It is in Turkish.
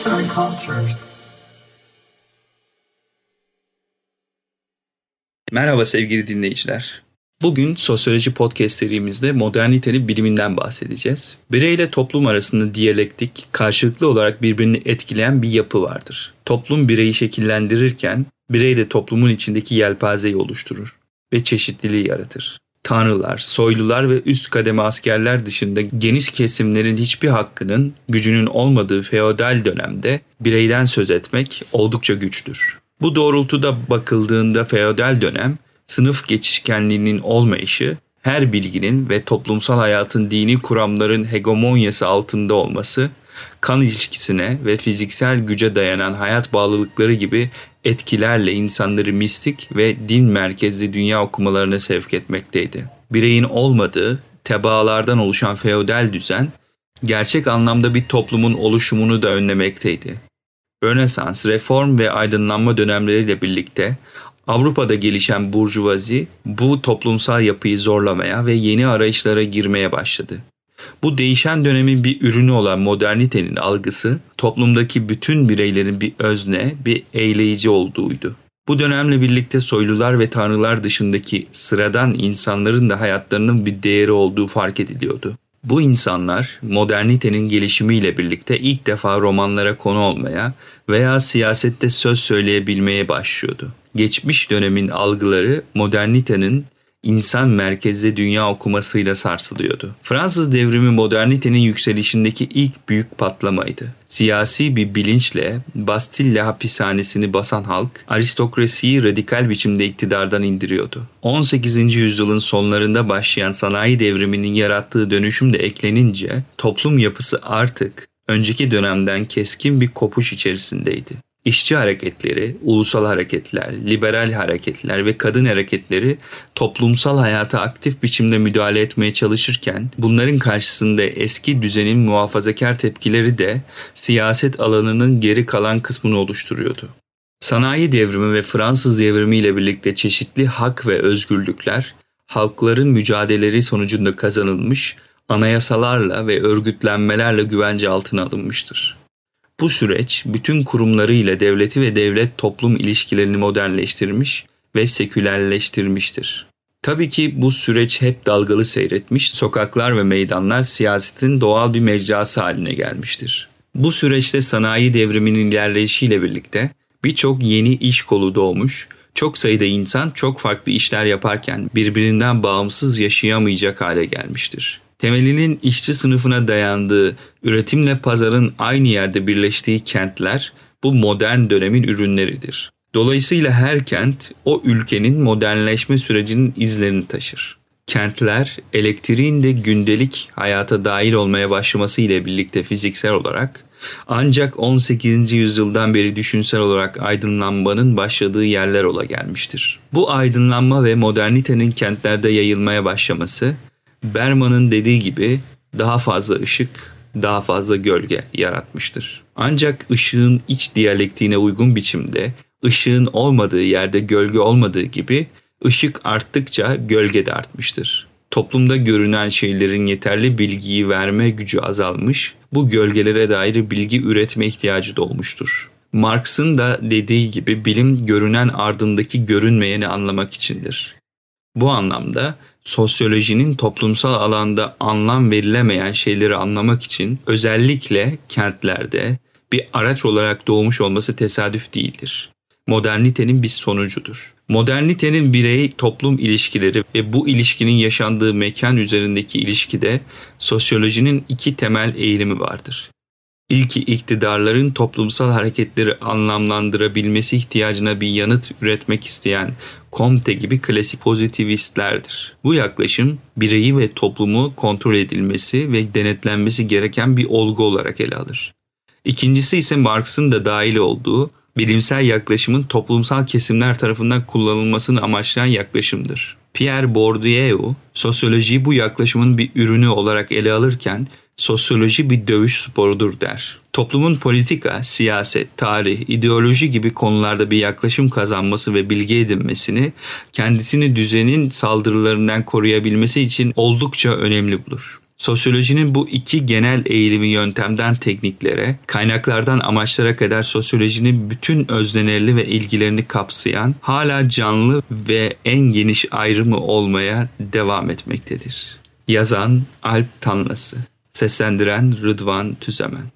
Arts and Cultures. Merhaba sevgili dinleyiciler. Bugün Sosyoloji Podcast serimizde modernitenin biliminden bahsedeceğiz. Birey ile toplum arasında diyalektik, karşılıklı olarak birbirini etkileyen bir yapı vardır. Toplum bireyi şekillendirirken, birey de toplumun içindeki yelpazeyi oluşturur ve çeşitliliği yaratır. Tanrılar, soylular ve üst kademe askerler dışında geniş kesimlerin hiçbir hakkının, gücünün olmadığı feodal dönemde bireyden söz etmek oldukça güçtür. Bu doğrultuda bakıldığında feodal dönem sınıf geçişkenliğinin olmayışı, her bilginin ve toplumsal hayatın dini kuramların hegemonyası altında olması, kan ilişkisine ve fiziksel güce dayanan hayat bağlılıkları gibi etkilerle insanları mistik ve din merkezli dünya okumalarına sevk etmekteydi. Bireyin olmadığı, tebaalardan oluşan feodal düzen, gerçek anlamda bir toplumun oluşumunu da önlemekteydi. Rönesans, reform ve aydınlanma dönemleriyle birlikte Avrupa'da gelişen burjuvazi bu toplumsal yapıyı zorlamaya ve yeni arayışlara girmeye başladı. Bu değişen dönemin bir ürünü olan modernitenin algısı toplumdaki bütün bireylerin bir özne, bir eyleyici olduğuydu. Bu dönemle birlikte soylular ve tanrılar dışındaki sıradan insanların da hayatlarının bir değeri olduğu fark ediliyordu. Bu insanlar modernitenin gelişimiyle birlikte ilk defa romanlara konu olmaya veya siyasette söz söyleyebilmeye başlıyordu. Geçmiş dönemin algıları modernitenin insan merkezli dünya okumasıyla sarsılıyordu. Fransız devrimi modernitenin yükselişindeki ilk büyük patlamaydı. Siyasi bir bilinçle Bastille hapishanesini basan halk aristokrasiyi radikal biçimde iktidardan indiriyordu. 18. yüzyılın sonlarında başlayan sanayi devriminin yarattığı dönüşüm de eklenince toplum yapısı artık önceki dönemden keskin bir kopuş içerisindeydi. İşçi hareketleri, ulusal hareketler, liberal hareketler ve kadın hareketleri toplumsal hayata aktif biçimde müdahale etmeye çalışırken bunların karşısında eski düzenin muhafazakar tepkileri de siyaset alanının geri kalan kısmını oluşturuyordu. Sanayi devrimi ve Fransız devrimi ile birlikte çeşitli hak ve özgürlükler halkların mücadeleleri sonucunda kazanılmış, anayasalarla ve örgütlenmelerle güvence altına alınmıştır. Bu süreç bütün kurumlarıyla devleti ve devlet toplum ilişkilerini modernleştirmiş ve sekülerleştirmiştir. Tabii ki bu süreç hep dalgalı seyretmiş, sokaklar ve meydanlar siyasetin doğal bir mecrası haline gelmiştir. Bu süreçte sanayi devriminin ilerleyişiyle birlikte birçok yeni iş kolu doğmuş, çok sayıda insan çok farklı işler yaparken birbirinden bağımsız yaşayamayacak hale gelmiştir temelinin işçi sınıfına dayandığı, üretimle pazarın aynı yerde birleştiği kentler bu modern dönemin ürünleridir. Dolayısıyla her kent o ülkenin modernleşme sürecinin izlerini taşır. Kentler elektriğin de gündelik hayata dahil olmaya başlaması ile birlikte fiziksel olarak ancak 18. yüzyıldan beri düşünsel olarak aydınlanmanın başladığı yerler ola gelmiştir. Bu aydınlanma ve modernitenin kentlerde yayılmaya başlaması Berman'ın dediği gibi daha fazla ışık, daha fazla gölge yaratmıştır. Ancak ışığın iç diyalektiğine uygun biçimde ışığın olmadığı yerde gölge olmadığı gibi ışık arttıkça gölge de artmıştır. Toplumda görünen şeylerin yeterli bilgiyi verme gücü azalmış, bu gölgelere dair bilgi üretme ihtiyacı doğmuştur. Marx'ın da dediği gibi bilim görünen ardındaki görünmeyeni anlamak içindir. Bu anlamda sosyolojinin toplumsal alanda anlam verilemeyen şeyleri anlamak için özellikle kentlerde bir araç olarak doğmuş olması tesadüf değildir. Modernitenin bir sonucudur. Modernitenin birey toplum ilişkileri ve bu ilişkinin yaşandığı mekan üzerindeki ilişkide sosyolojinin iki temel eğilimi vardır. İlki iktidarların toplumsal hareketleri anlamlandırabilmesi ihtiyacına bir yanıt üretmek isteyen Comte gibi klasik pozitivistlerdir. Bu yaklaşım bireyi ve toplumu kontrol edilmesi ve denetlenmesi gereken bir olgu olarak ele alır. İkincisi ise Marx'ın da dahil olduğu bilimsel yaklaşımın toplumsal kesimler tarafından kullanılmasını amaçlayan yaklaşımdır. Pierre Bourdieu, sosyolojiyi bu yaklaşımın bir ürünü olarak ele alırken sosyoloji bir dövüş sporudur der. Toplumun politika, siyaset, tarih, ideoloji gibi konularda bir yaklaşım kazanması ve bilgi edinmesini kendisini düzenin saldırılarından koruyabilmesi için oldukça önemli bulur. Sosyolojinin bu iki genel eğilimi yöntemden tekniklere, kaynaklardan amaçlara kadar sosyolojinin bütün öznelerli ve ilgilerini kapsayan, hala canlı ve en geniş ayrımı olmaya devam etmektedir. Yazan Alp Tanlası Seslendiren Rıdvan Tüzemen